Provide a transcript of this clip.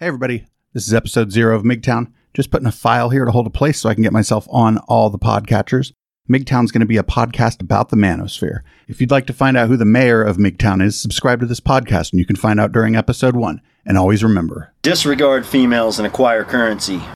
Hey, everybody. This is episode zero of MGTOWN. Just putting a file here to hold a place so I can get myself on all the podcatchers. MGTOWN's going to be a podcast about the manosphere. If you'd like to find out who the mayor of MGTOWN is, subscribe to this podcast and you can find out during episode one. And always remember Disregard females and acquire currency.